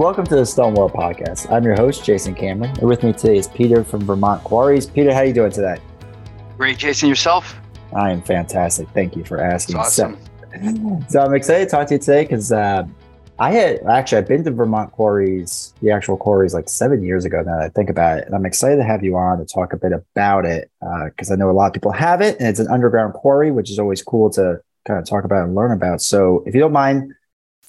Welcome to the Stone World Podcast. I'm your host, Jason Cameron. And with me today is Peter from Vermont Quarries. Peter, how are you doing today? Great, Jason. Yourself? I am fantastic. Thank you for asking. awesome. So, so, I'm excited to talk to you today because uh, I had actually I've been to Vermont Quarries, the actual quarries, like seven years ago. Now that I think about it, and I'm excited to have you on to talk a bit about it because uh, I know a lot of people have it, and it's an underground quarry, which is always cool to kind of talk about and learn about. So, if you don't mind,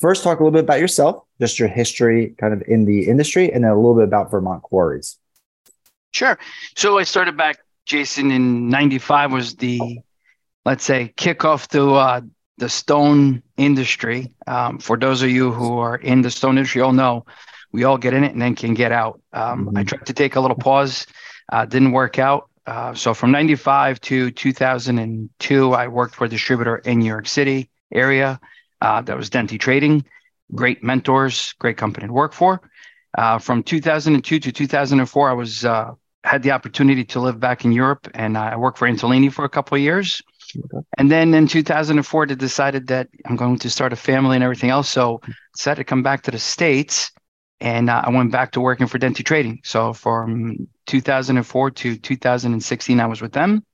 first talk a little bit about yourself, just your history kind of in the industry, and then a little bit about Vermont Quarries. Sure. So I started back, Jason, in 95 was the, let's say, kickoff to uh, the stone industry. Um, for those of you who are in the stone industry, all know we all get in it and then can get out. Um, mm-hmm. I tried to take a little pause, uh, didn't work out. Uh, so from 95 to 2002, I worked for a distributor in New York City area. Uh, that was Dente Trading. Great mentors, great company to work for. Uh, from 2002 to 2004, I was uh, had the opportunity to live back in Europe, and I worked for Antolini for a couple of years. Okay. And then in 2004, I decided that I'm going to start a family and everything else. So I decided to come back to the States, and uh, I went back to working for Dente Trading. So from 2004 to 2016, I was with them.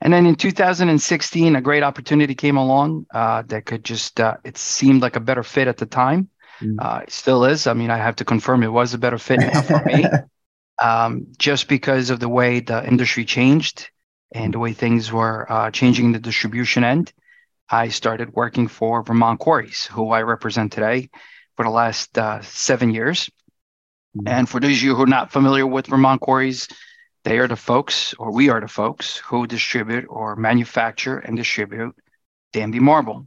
And then in 2016, a great opportunity came along uh, that could just, uh, it seemed like a better fit at the time. Mm. Uh, it still is. I mean, I have to confirm it was a better fit for me, um, just because of the way the industry changed and the way things were uh, changing in the distribution end. I started working for Vermont Quarries, who I represent today for the last uh, seven years. Mm. And for those of you who are not familiar with Vermont Quarries, they are the folks, or we are the folks, who distribute or manufacture and distribute Danby marble.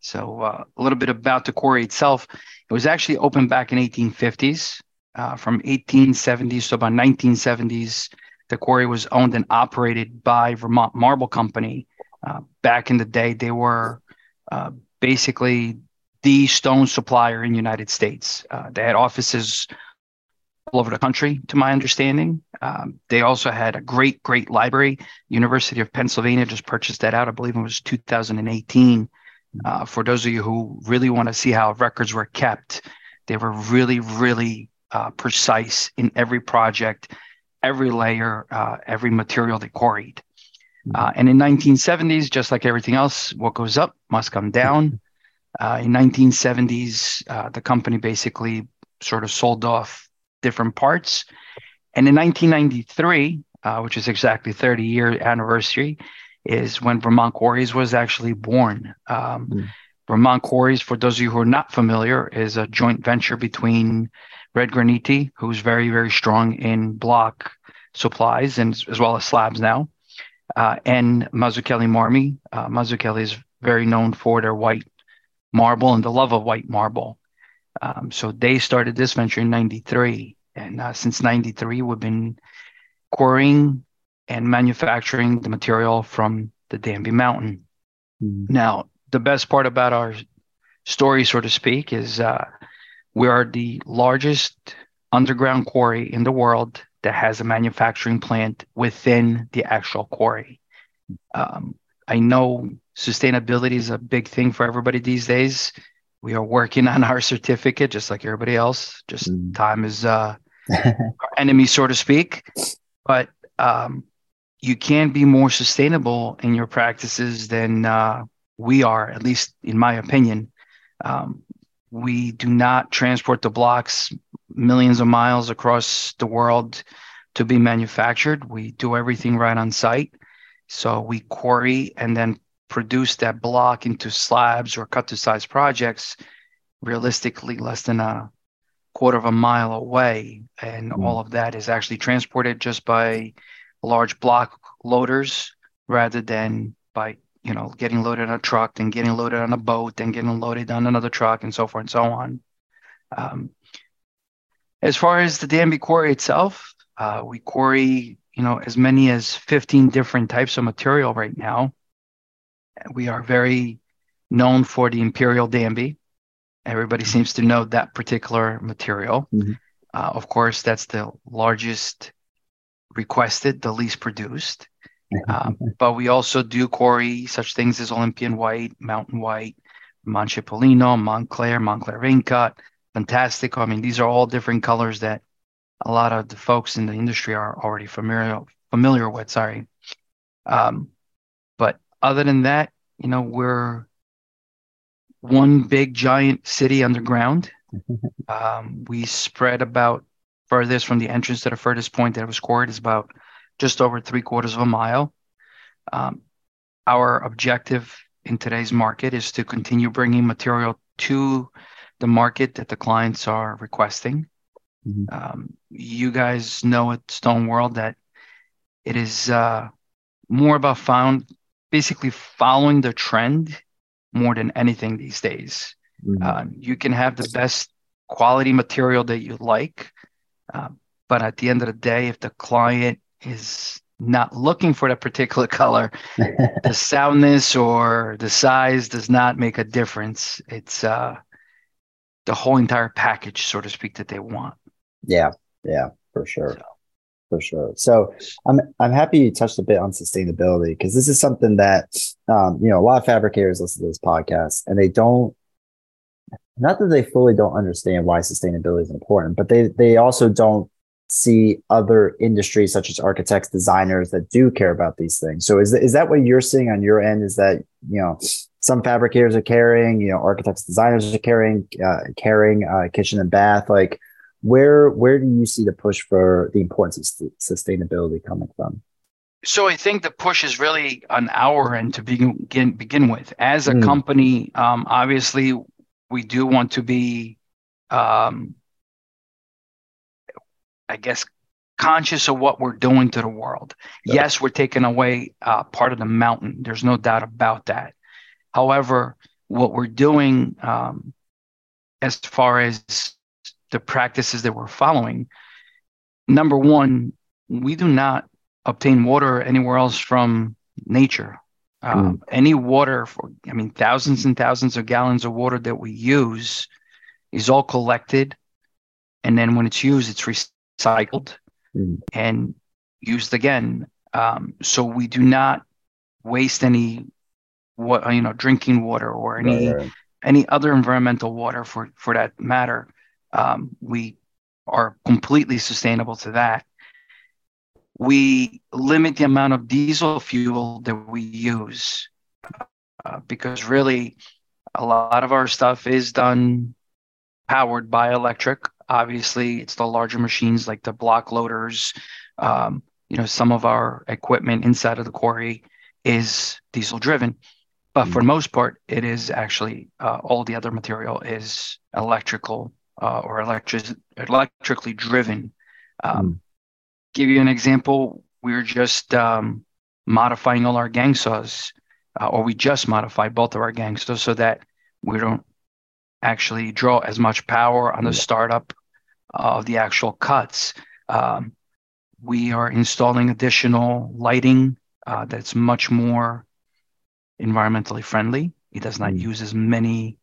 So uh, a little bit about the quarry itself. It was actually opened back in 1850s. Uh, from 1870s to about 1970s, the quarry was owned and operated by Vermont Marble Company. Uh, back in the day, they were uh, basically the stone supplier in the United States. Uh, they had offices all over the country, to my understanding. Um, they also had a great, great library. University of Pennsylvania just purchased that out. I believe it was 2018. Uh, for those of you who really want to see how records were kept, they were really, really uh, precise in every project, every layer, uh, every material they quarried. Uh, and in 1970s, just like everything else, what goes up must come down. Uh, in 1970s, uh, the company basically sort of sold off different parts. And in 1993, uh, which is exactly 30 year anniversary, is when Vermont Quarries was actually born. Um, mm. Vermont Quarries, for those of you who are not familiar, is a joint venture between Red Graniti, who's very, very strong in block supplies and as well as slabs now, uh, and Mazzucchelli Marmi. Uh, Mazzucchelli is very known for their white marble and the love of white marble. Um, so they started this venture in 93. And uh, since 93, we've been quarrying and manufacturing the material from the Danby Mountain. Mm-hmm. Now, the best part about our story, so to speak, is uh, we are the largest underground quarry in the world that has a manufacturing plant within the actual quarry. Um, I know sustainability is a big thing for everybody these days we are working on our certificate just like everybody else. Just mm. time is uh, our enemy so to speak. But um, you can be more sustainable in your practices than uh, we are at least in my opinion. Um, we do not transport the blocks millions of miles across the world to be manufactured. We do everything right on site. So we quarry and then produce that block into slabs or cut to size projects realistically less than a quarter of a mile away. And mm. all of that is actually transported just by large block loaders rather than by, you know, getting loaded on a truck, then getting loaded on a boat, then getting loaded on another truck, and so forth and so on. Um, as far as the Danby quarry itself, uh, we quarry, you know, as many as 15 different types of material right now. We are very known for the Imperial Danby. Everybody seems to know that particular material. Mm-hmm. Uh, of course, that's the largest requested, the least produced. Um, but we also do quarry such things as Olympian White, Mountain White, Montepolino, Montclair, Montclair Vein Cut, fantastic. I mean, these are all different colors that a lot of the folks in the industry are already familiar familiar with. Sorry, um, but other than that, you know, we're one big giant city underground. um, we spread about furthest from the entrance to the furthest point that was scored is about just over three quarters of a mile. Um, our objective in today's market is to continue bringing material to the market that the clients are requesting. Mm-hmm. Um, you guys know at Stone World that it is uh, more about found basically following the trend more than anything these days. Mm-hmm. Uh, you can have the best quality material that you like, uh, but at the end of the day, if the client is not looking for that particular color, the soundness or the size does not make a difference. It's uh, the whole entire package, so to speak, that they want. Yeah, yeah, for sure. So. For sure. So I'm I'm happy you touched a bit on sustainability because this is something that um, you know a lot of fabricators listen to this podcast and they don't not that they fully don't understand why sustainability is important, but they they also don't see other industries such as architects, designers that do care about these things. So is is that what you're seeing on your end? Is that you know some fabricators are caring, you know, architects, designers are caring, uh, carrying uh, kitchen and bath. Like, where where do you see the push for the importance of sustainability coming from? So I think the push is really on our end to begin begin with. As a mm. company, um, obviously, we do want to be um, I guess, conscious of what we're doing to the world. Yeah. Yes, we're taking away uh, part of the mountain. There's no doubt about that. However, what we're doing um, as far as the practices that we're following, number one, we do not obtain water anywhere else from nature. Um, mm. Any water for, I mean, thousands and thousands of gallons of water that we use is all collected. And then when it's used, it's recycled mm. and used again. Um, so we do not waste any what you know drinking water or any right, any other environmental water for for that matter. Um, we are completely sustainable to that. We limit the amount of diesel fuel that we use uh, because really a lot of our stuff is done powered by electric Obviously, it's the larger machines like the block loaders. Um, you know, some of our equipment inside of the quarry is diesel driven, but for the most part, it is actually uh, all the other material is electrical uh, or electric electrically driven. Um, mm. Give you an example, we're just um, modifying all our gang saws, uh, or we just modified both of our gang saws so that we don't actually draw as much power on the startup of the actual cuts. Um, we are installing additional lighting uh, that's much more environmentally friendly. It does not mm. use as many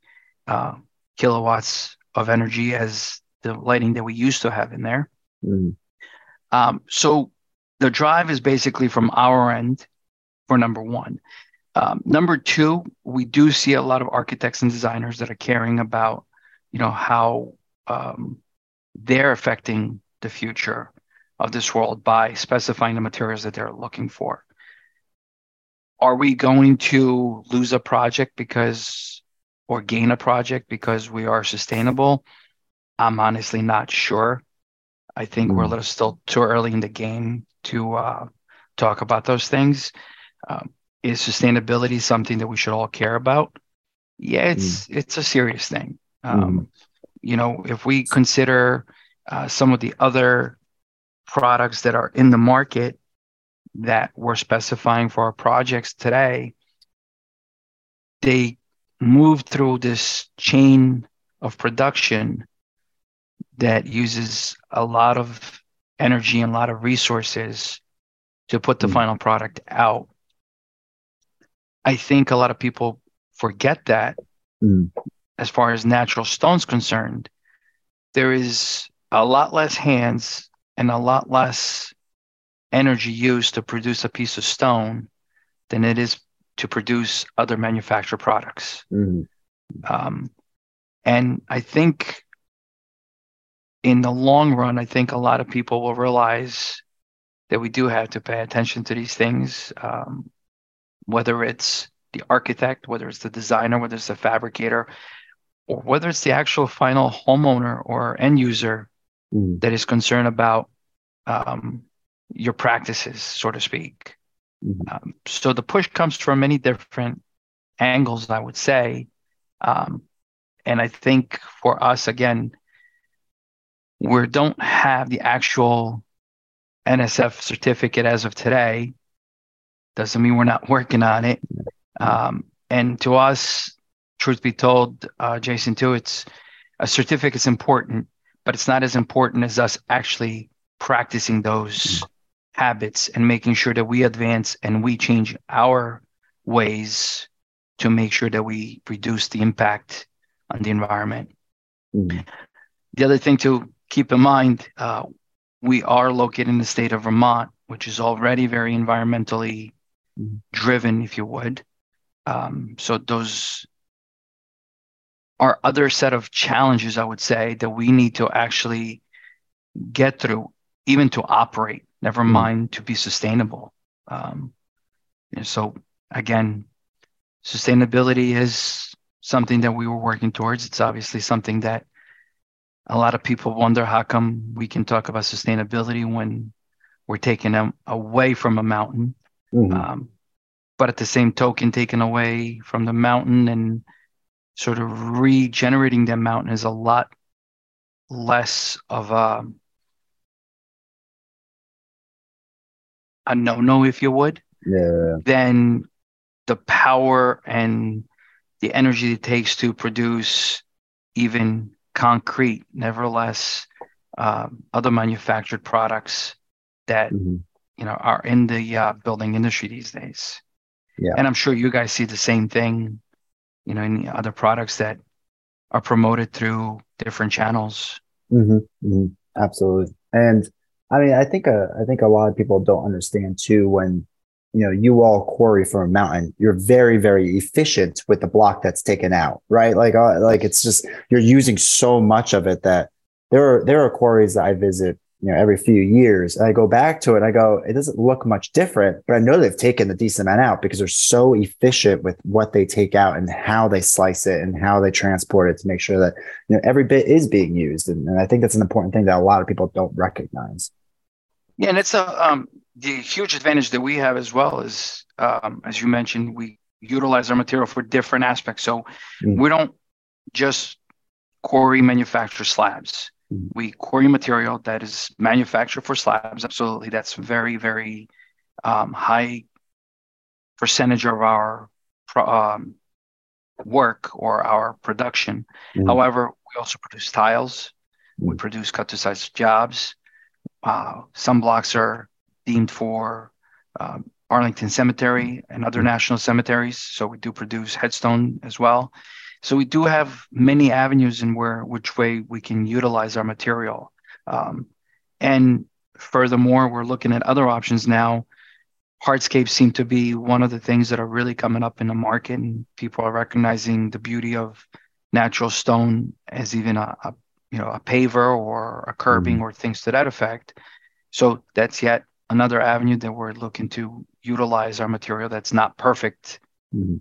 uh, kilowatts of energy as the lighting that we used to have in there. Mm. Um, so the drive is basically from our end for number one. Um, number two, we do see a lot of architects and designers that are caring about, you know, how um, they're affecting the future of this world by specifying the materials that they're looking for. Are we going to lose a project because, or gain a project because we are sustainable? I'm honestly not sure. I think mm. we're a hmm. little still too early in the game to uh, talk about those things. Um, is sustainability something that we should all care about? Yeah, it's mm. it's a serious thing. Um, mm you know, if we consider uh, some of the other products that are in the market that we're specifying for our projects today, they move through this chain of production that uses a lot of energy and a lot of resources to put the mm. final product out. I think a lot of people forget that mm as far as natural stone's concerned, there is a lot less hands and a lot less energy used to produce a piece of stone than it is to produce other manufactured products. Mm-hmm. Um, and I think in the long run, I think a lot of people will realize that we do have to pay attention to these things, um, whether it's the architect, whether it's the designer, whether it's the fabricator, or whether it's the actual final homeowner or end user mm. that is concerned about um, your practices, so to speak. Mm-hmm. Um, so the push comes from many different angles, I would say. Um, and I think for us, again, we don't have the actual NSF certificate as of today. Doesn't mean we're not working on it. Um, and to us, truth be told, uh, Jason, too, it's a certificate's important, but it's not as important as us actually practicing those habits and making sure that we advance and we change our ways to make sure that we reduce the impact on the environment. Mm-hmm. The other thing to keep in mind, uh, we are located in the state of Vermont, which is already very environmentally mm-hmm. driven, if you would. Um, so those are other set of challenges, I would say, that we need to actually get through, even to operate. Never mm-hmm. mind to be sustainable. Um, so again, sustainability is something that we were working towards. It's obviously something that a lot of people wonder how come we can talk about sustainability when we're taking them away from a mountain. Mm-hmm. Um, but at the same token, taking away from the mountain and sort of regenerating that mountain is a lot less of a, a no-no, if you would, yeah. than the power and the energy it takes to produce even concrete, nevertheless, um, other manufactured products that mm-hmm. you know are in the uh, building industry these days. Yeah, and I'm sure you guys see the same thing, you know, in the other products that are promoted through different channels. Mm-hmm. Mm-hmm. Absolutely, and I mean, I think uh, I think a lot of people don't understand too when you know, you all quarry from a mountain, you're very, very efficient with the block that's taken out, right? Like, uh, like it's just you're using so much of it that there are there are quarries that I visit, you know, every few years. And I go back to it, I go, it doesn't look much different, but I know they've taken a decent amount out because they're so efficient with what they take out and how they slice it and how they transport it to make sure that you know every bit is being used. And, and I think that's an important thing that a lot of people don't recognize. Yeah, and it's a um, the huge advantage that we have as well is, um, as you mentioned, we utilize our material for different aspects. So mm. we don't just quarry manufacture slabs. Mm. We quarry material that is manufactured for slabs. Absolutely, that's very very um, high percentage of our um, work or our production. Mm. However, we also produce tiles. We mm. produce cut to size jobs. Uh, some blocks are deemed for um, Arlington Cemetery and other national cemeteries. So we do produce headstone as well. So we do have many avenues in where which way we can utilize our material. Um, and furthermore, we're looking at other options now. Hardscapes seem to be one of the things that are really coming up in the market, and people are recognizing the beauty of natural stone as even a, a you know a paver or a curbing mm-hmm. or things to that effect. So that's yet another avenue that we're looking to utilize our material that's not perfect, mm-hmm.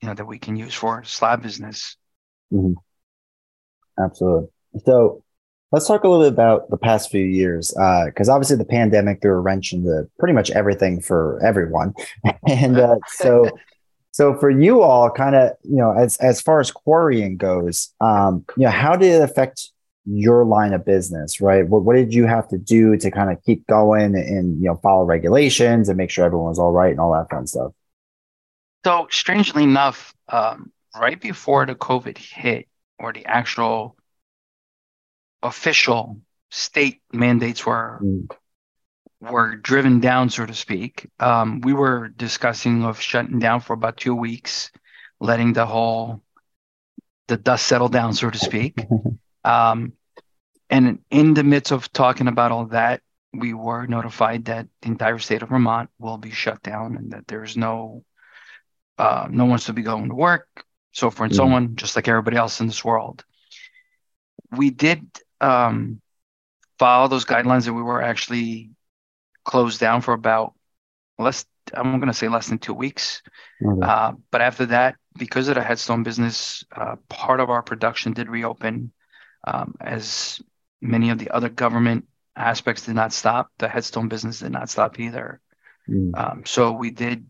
you know, that we can use for slab business. Mm-hmm. Absolutely. So let's talk a little bit about the past few years, because uh, obviously the pandemic threw a wrench into pretty much everything for everyone, and uh, so. So for you all, kind of, you know, as as far as quarrying goes, um, you know, how did it affect your line of business, right? What, what did you have to do to kind of keep going and, you know, follow regulations and make sure everyone was all right and all that fun stuff? So strangely enough, um, right before the COVID hit or the actual official state mandates were mm. were driven down, so to speak, um, we were discussing of shutting down for about two weeks, letting the whole the dust settle down, so to speak. Um, and in the midst of talking about all that, we were notified that the entire state of Vermont will be shut down and that there's no uh, no one's to be going to work, so forth and mm. so on, just like everybody else in this world. We did um, follow those guidelines and we were actually closed down for about less i'm going to say less than two weeks okay. uh, but after that because of the headstone business uh, part of our production did reopen um, as many of the other government aspects did not stop the headstone business did not stop either mm. um, so we did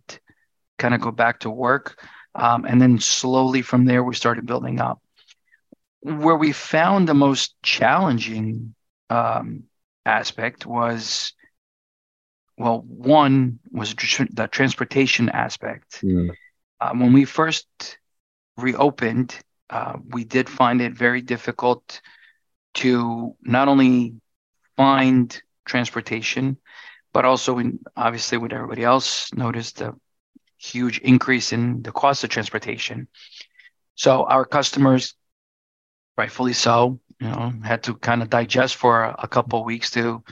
kind of go back to work um, and then slowly from there we started building up where we found the most challenging um, aspect was well one was the transportation aspect mm. um, when we first reopened uh, we did find it very difficult to not only find transportation but also in, obviously with everybody else noticed the huge increase in the cost of transportation so our customers rightfully so. You know, had to kind of digest for a, couple weeks to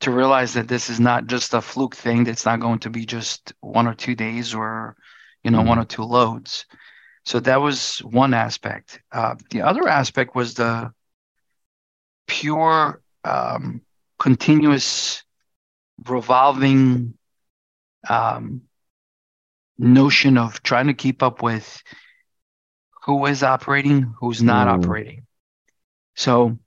to realize that this is not just a fluke thing. That's not going to be just one or two days or you know mm-hmm. one or two loads. So that was one aspect. Uh, the other aspect was the pure um, continuous revolving um, notion of trying to keep up with who is operating, who's not mm. operating. So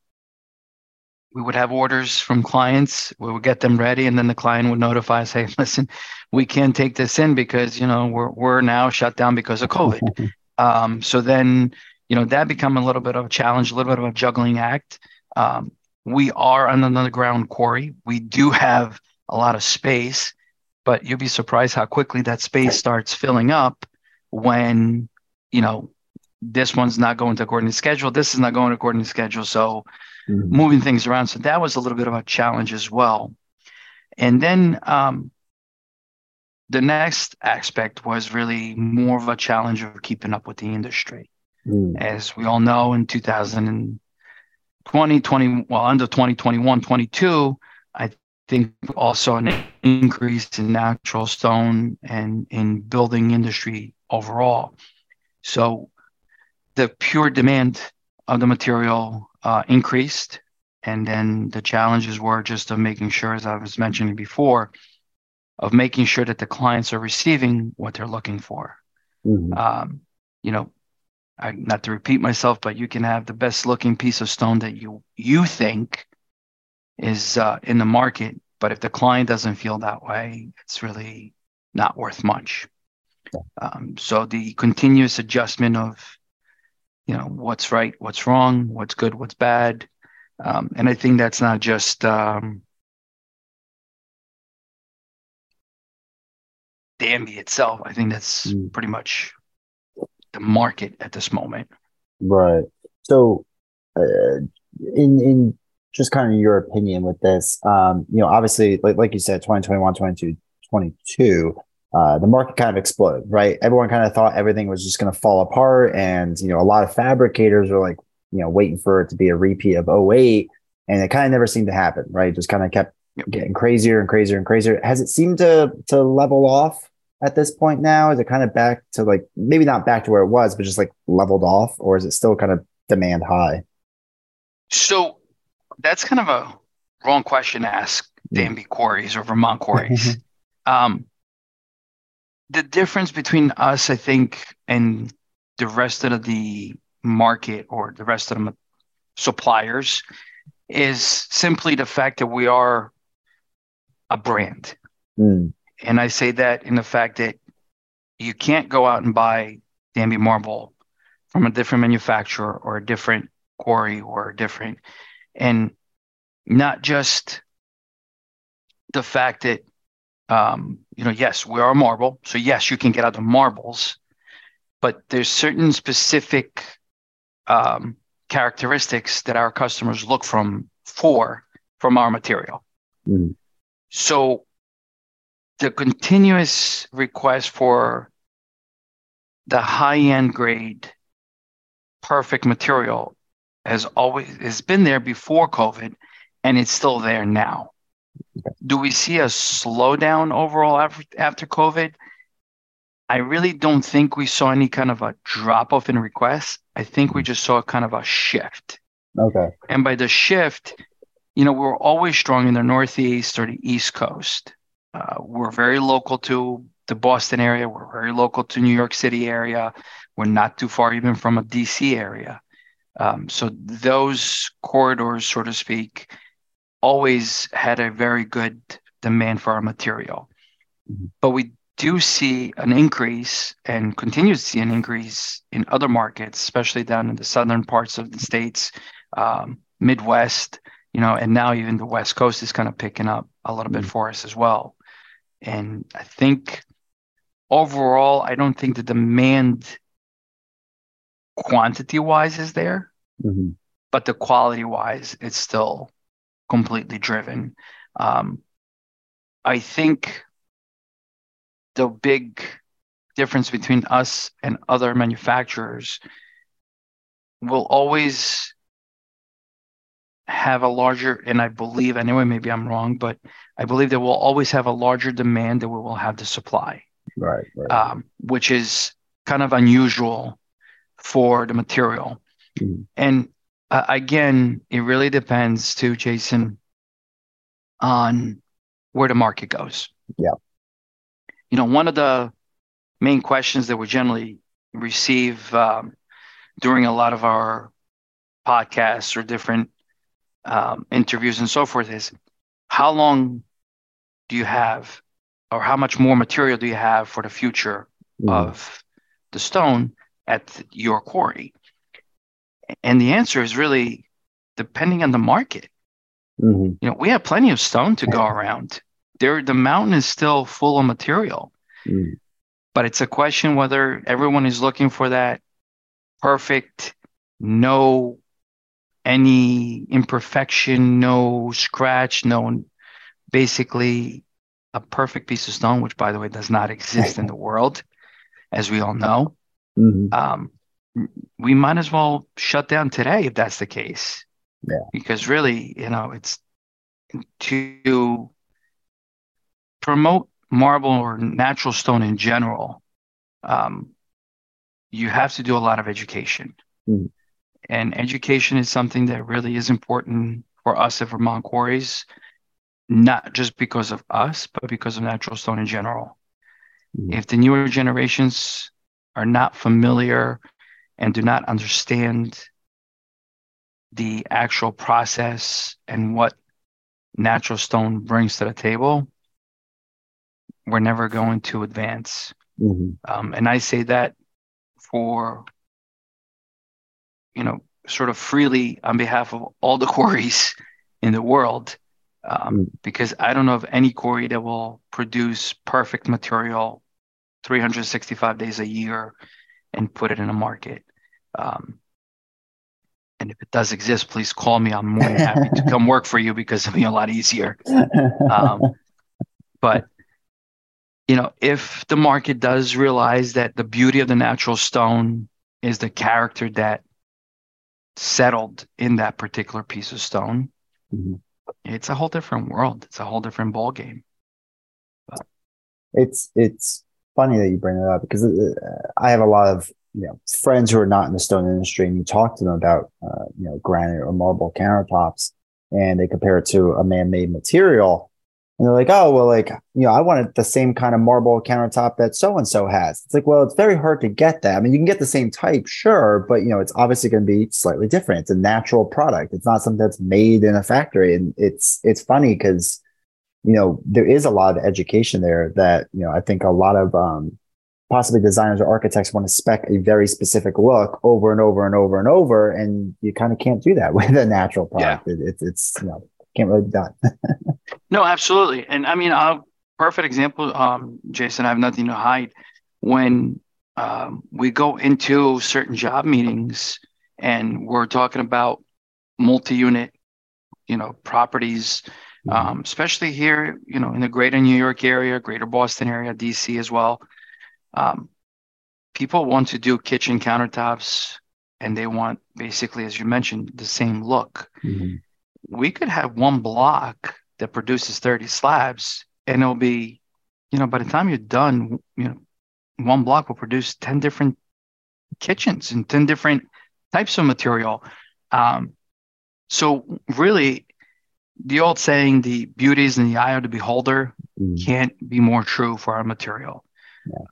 we would have orders from clients, we would get them ready, and then the client would notify us, hey, listen, we can't take this in because you know we're we're now shut down because of COVID. um, so then you know that become a little bit of a challenge, a little bit of a juggling act. Um, we are on an underground quarry. We do have a lot of space, but you'll be surprised how quickly that space starts filling up when you know this one's not going to according to schedule. This is not going according to schedule. So mm-hmm. moving things around. So that was a little bit of a challenge as well. And then um, the next aspect was really more of a challenge of keeping up with the industry. Mm. As we all know, in 2020, 20, well, under 2021, 22, I think also an increase in natural stone and in building industry overall. So the pure demand of the material uh, increased. And then the challenges were just of making sure, as I was mentioning before, of making sure that the clients are receiving what they're looking for. Mm-hmm. Um, you know, I, not to repeat myself, but you can have the best looking piece of stone that you you think is uh, in the market, but if the client doesn't feel that way, it's really not worth much. Um, so the continuous adjustment of you know what's right what's wrong what's good what's bad um, and i think that's not just um, Danby itself i think that's mm. pretty much the market at this moment right so uh, in in just kind of your opinion with this um, you know obviously like, like you said 2021 22 22 uh, the market kind of exploded, right? Everyone kind of thought everything was just going to fall apart. And, you know, a lot of fabricators were like, you know, waiting for it to be a repeat of 08. And it kind of never seemed to happen, right? It just kind of kept getting crazier and crazier and crazier. Has it seemed to to level off at this point now? Is it kind of back to like maybe not back to where it was, but just like leveled off, or is it still kind of demand high? So that's kind of a wrong question to ask Danby quarries or Vermont quarries. um, the difference between us, I think, and the rest of the market or the rest of the suppliers is simply the fact that we are a brand. Mm. And I say that in the fact that you can't go out and buy Danby marble from a different manufacturer or a different quarry or a different, and not just the fact that um, you know, yes, we are marble. So yes, you can get out the marbles, but there's certain specific um, characteristics that our customers look from for from our material. Mm. So the continuous request for the high end grade perfect material has always has been there before COVID and it's still there now. Do we see a slowdown overall after, after COVID? I really don't think we saw any kind of a drop off in requests. I think we just saw a kind of a shift. Okay. And by the shift, you know, we're always strong in the Northeast or the East Coast. Uh, we're very local to the Boston area. We're very local to New York City area. We're not too far even from a DC area. Um, so those corridors, so to speak, always had a very good demand for our material. Mm-hmm. But we do see an increase and continue to see an increase in other markets, especially down in the southern parts of the states, um, Midwest, you know, and now even the West Coast is kind of picking up a little bit for us as well. And I think overall, I don't think the demand quantity wise is there, mm-hmm. but the quality wise, it's still completely driven. Um, I think the big difference between us and other manufacturers will always have a larger, and I believe, anyway, maybe I'm wrong, but I believe that we'll always have a larger demand than we will have the supply. Right. right. Um, which is kind of unusual for the material. Mm-hmm. And uh, again, it really depends too, Jason, on where the market goes. Yeah. You know, one of the main questions that we generally receive um, during a lot of our podcasts or different um, interviews and so forth is how long do you have or how much more material do you have for the future mm. of the stone at your quarry? And the answer is really depending on the market. Mm-hmm. You know, we have plenty of stone to go around. There, the mountain is still full of material, mm. but it's a question whether everyone is looking for that perfect, no any imperfection, no scratch, no basically a perfect piece of stone, which by the way does not exist in the world, as we all know. Mm-hmm. Um, we might as well shut down today if that's the case. Yeah. Because really, you know, it's to promote marble or natural stone in general, um, you have to do a lot of education. Mm. And education is something that really is important for us at Vermont Quarries, not just because of us, but because of natural stone in general. Mm. If the newer generations are not familiar and do not understand the actual process and what natural stone brings to the table, we're never going to advance. Mm-hmm. Um, and I say that for, you know, sort of freely on behalf of all the quarries in the world, um, mm because I don't know of any quarry that will produce perfect material 365 days a year and put it in a market. Um, and if it does exist, please call me. I'm more than happy to come work for you because it'll be a lot easier. Um, but you know, if the market does realize that the beauty of the natural stone is the character that settled in that particular piece of stone, mm-hmm. it's a whole different world. It's a whole different ball game. But. It's it's funny that you bring that up because uh, I have a lot of you know friends who are not in the stone industry, and you talk to them about uh, you know granite or marble countertops, and they compare it to a man-made material, and they're like, oh well, like you know, I wanted the same kind of marble countertop that so and so has. It's like, well, it's very hard to get that. I mean, you can get the same type, sure, but you know, it's obviously going to be slightly different. It's a natural product. It's not something that's made in a factory, and it's it's funny because you know, there is a lot of education there that, you know, I think a lot of um, possibly designers or architects want to spec a very specific look over and over and over and over. And you kind of can't do that with a natural product. Yeah. It, it, it's, you know, can't really be done. no, absolutely. And I mean, a perfect example, um, Jason, I have nothing to hide. When um, we go into certain job meetings and we're talking about multi-unit, you know, properties Mm-hmm. um, especially here, you know, in the greater New York area, greater Boston area, DC as well. Um, people want to do kitchen countertops and they want basically, as you mentioned, the same look. Mm-hmm. We could have one block that produces 30 slabs and it'll be, you know, by the time you're done, you know, one block will produce 10 different kitchens and 10 different types of material. Um, so really the old saying, the beauty is in the eye of the beholder, Mm. can't be more true for our material. Yeah.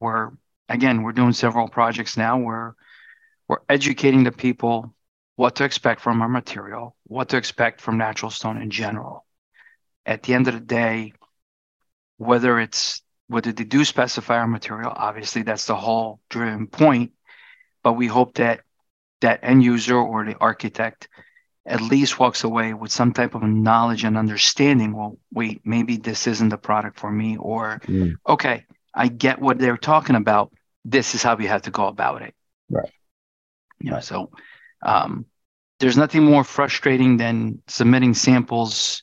We're again, we're doing several projects now where we're educating the people what to expect from our material, what to expect from natural stone in general. At the end of the day, whether it's whether they do specify our material, obviously that's the whole driven point. But we hope that that end user or the architect at least walks away with some type of knowledge and understanding. Well, wait, maybe this isn't the product for me, or Mm. okay, I get what they're talking about. This is how we have to go about it. Right. You know, Right. so um, there's nothing more frustrating than submitting samples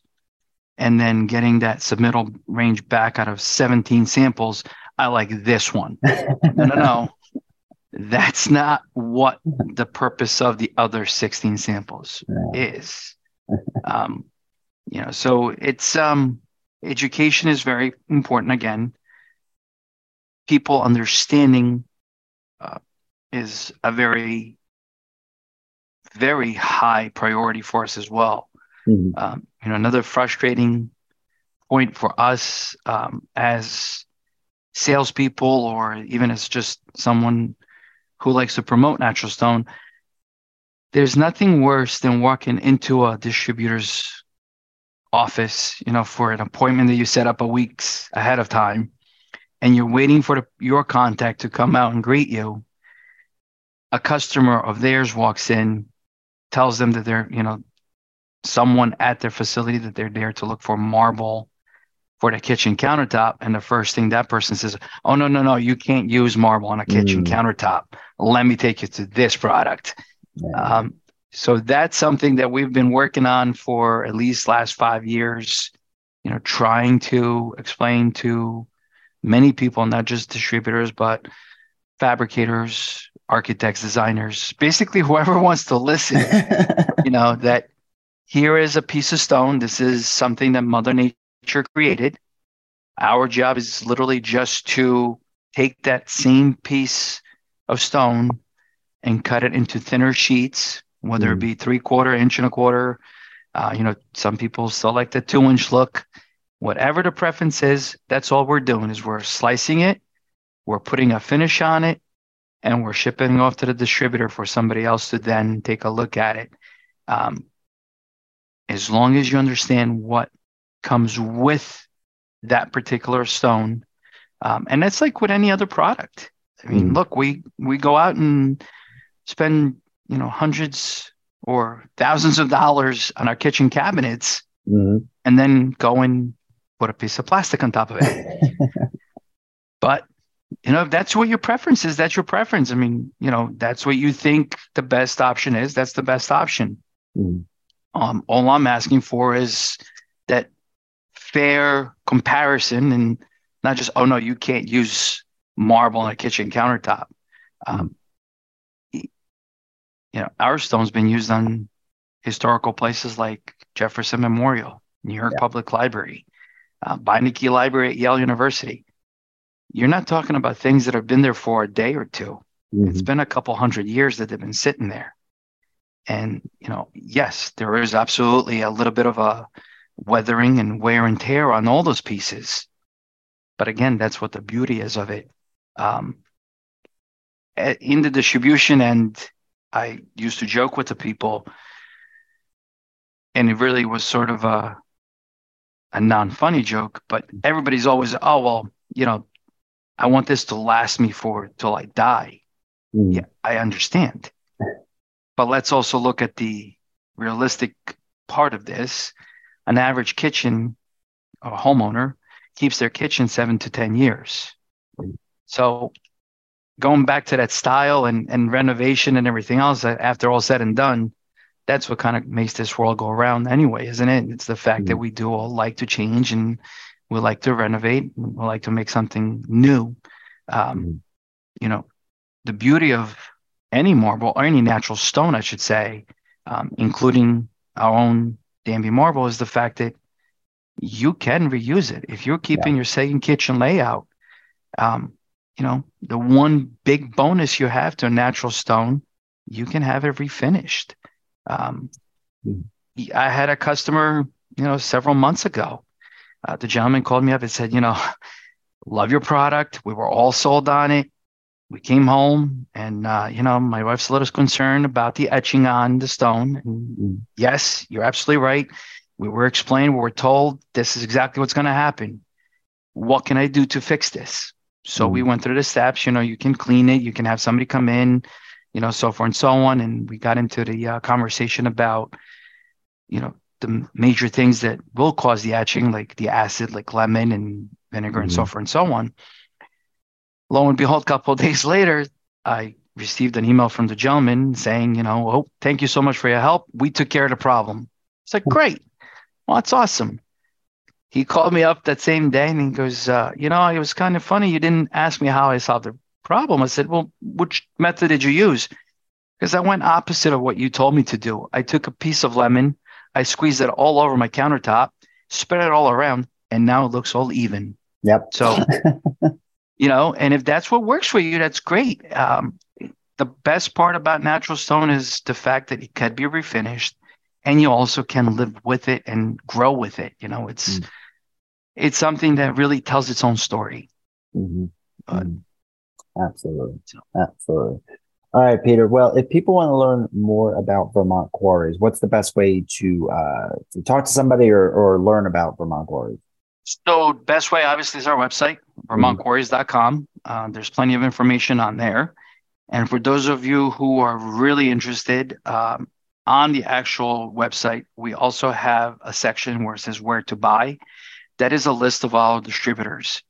and then getting that submittal range back out of 17 samples. I like this one. No, no, no. That's not what the purpose of the other 16 samples is. Um, you know, so it's um, education is very important. Again, people understanding uh, is a very, very high priority for us as well. Mhm. Um, you know, another frustrating point for us um, as salespeople, or even as just someone who likes to promote natural stone, there's nothing worse than walking into a distributor's office, you know, for an appointment that you set up a weeks ahead of time, and you're waiting for the, your contact to come out and greet you. A customer of theirs walks in, tells them that they're, you know, someone at their facility that they're there to look for marble for the kitchen countertop. And the first thing that person says, Oh, no, no, no, you can't use marble on a kitchen Mm. countertop. Let me take you to this product. Yeah. Um, so that's something that we've been working on for at least last five years, you know, trying to explain to many people, not just distributors, but fabricators, architects, designers, basically whoever wants to listen you know that here is a piece of stone. This is something that mother nature created. Our job is literally just to take that same piece of stone and cut it into thinner sheets whether it Mm. be three quarter inch and a quarter. Uh, you know some people still like the two inch look. Whatever the preference is that's all we're doing is we're slicing it. We're putting a finish on it and we're shipping off to the distributor for somebody else to then take a look at it. Um, as long as you understand what comes with that particular stone, um, and that's like with any other product. I mean, Mhm. look, we we go out and spend you know hundreds or thousands of dollars on our kitchen cabinets, Mhm. and then go and put a piece of plastic on top of it. But you know, if that's what your preference is, that's your preference. I mean, you know, that's what you think the best option is. That's the best option. Mhm. Um, all I'm asking for is that fair comparison and not just, oh no, you can't use marble on a kitchen countertop. Um, you know, our stone's been used on historical places like Jefferson Memorial, New York Yeah. Public Library, uh, Beinecke Library at Yale University. You're not talking about things that have been there for a day or two. It's Mhm. been a couple hundred years that they've been sitting there. And, you know, yes, there is absolutely a little bit of a weathering and wear and tear on all those pieces. But again, that's what the beauty is of it. Um, in the distribution and I used to joke with the people, and it really was sort of a a non-funny joke, but everybody's always, oh well, you know, I want this to last me for till I die. Mhm. Yeah, I understand. But let's also look at the realistic part of this. An average kitchen a homeowner keeps their kitchen seven to 10 years. So going back to that style and, and renovation and everything else, uh, after all said and done, that's what kind of makes this world go around anyway, isn't it? It's the fact that Mhm. we do all like to change and we like to renovate. We like to make something new. Um, Mhm. You know, the beauty of any marble or any natural stone, I should say, um, including our own Danby marble, is the fact that you can reuse it. If you're keeping your second kitchen layout, um, you know, the one big bonus you have to a natural stone, you can have it refinished. Um, Mhm. I had a customer you know, several months ago. Uh, the gentleman called me up and said, you know, love your product. We were all sold on it. We came home, and uh, you know, my wife's a little concerned about the etching on the stone. And yes, you're absolutely right. We were explained, we were told this is exactly what's going to happen. What can I do to fix this? So mm-hmm. we went through the steps. You know, you can clean it. You can have somebody come in. You know, so forth and so on. And we got into the uh, conversation about, you know, the major things that will cause the etching, like the acid, like lemon and vinegar, mm-hmm. and mm-hmm. and so on. Lo and behold, a couple of days later, I received an email from the gentleman saying, you know, oh, thank you so much for your help. We took care of the problem. It's like, great. Well, that's awesome. He called me up that same day and he goes, uh, you know, it was kind of funny. You didn't ask me how I solved the problem. I said, well, which method did you use? Because I went opposite of what you told me to do. I took a piece of lemon, I squeezed it all over my countertop, spread it all around, and now it looks all even. Yep. So, you know, and if that's what works for you, that's great. Um, the best part about natural stone is the fact that it can be refinished and you also can live with it and grow with it. You know, it's mm. it's something that really tells its own story. Mm-hmm. But, mm. Absolutely, so. absolutely. All right, Peter. Well, if people want to learn more about Vermont quarries, what's the best way to uh, to talk to somebody or, or learn about Vermont quarries? So, best way obviously is our website, vermontquarries.com. Uh, there's plenty of information on there. And for those of you who are really interested, um, on the actual website, we also have a section where it says where to buy. That is a list of all distributors.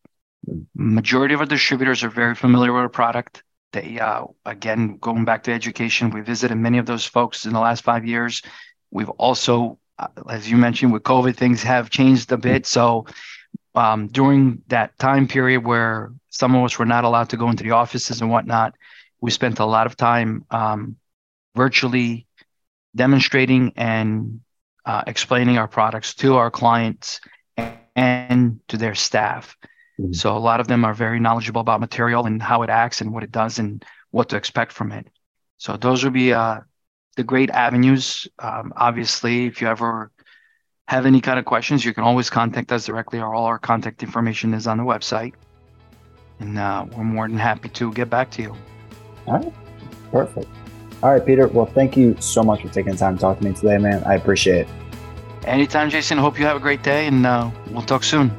Majority of our distributors are very familiar with our product. They, uh, again, going back to education, we visited many of those folks in the last five years. We've also, uh, as you mentioned, with COVID, things have changed a bit. So um, during that time period where some of us were not allowed to go into the offices and whatnot, we spent a lot of time um, virtually demonstrating and uh, explaining our products to our clients and to their staff. Mm-hmm. So a lot of them are very knowledgeable about material and how it acts and what it does and what to expect from it. So those would be uh, the great avenues. Um, obviously, if you ever have any kind of questions, you can always contact us directly. Or all our contact information is on the website, and uh, we're more than happy to get back to you. All right, perfect. All right, Peter. Well, thank you so much for taking the time to talk to me today, man. I appreciate it. Anytime, Jason. Hope you have a great day, and uh, we'll talk soon.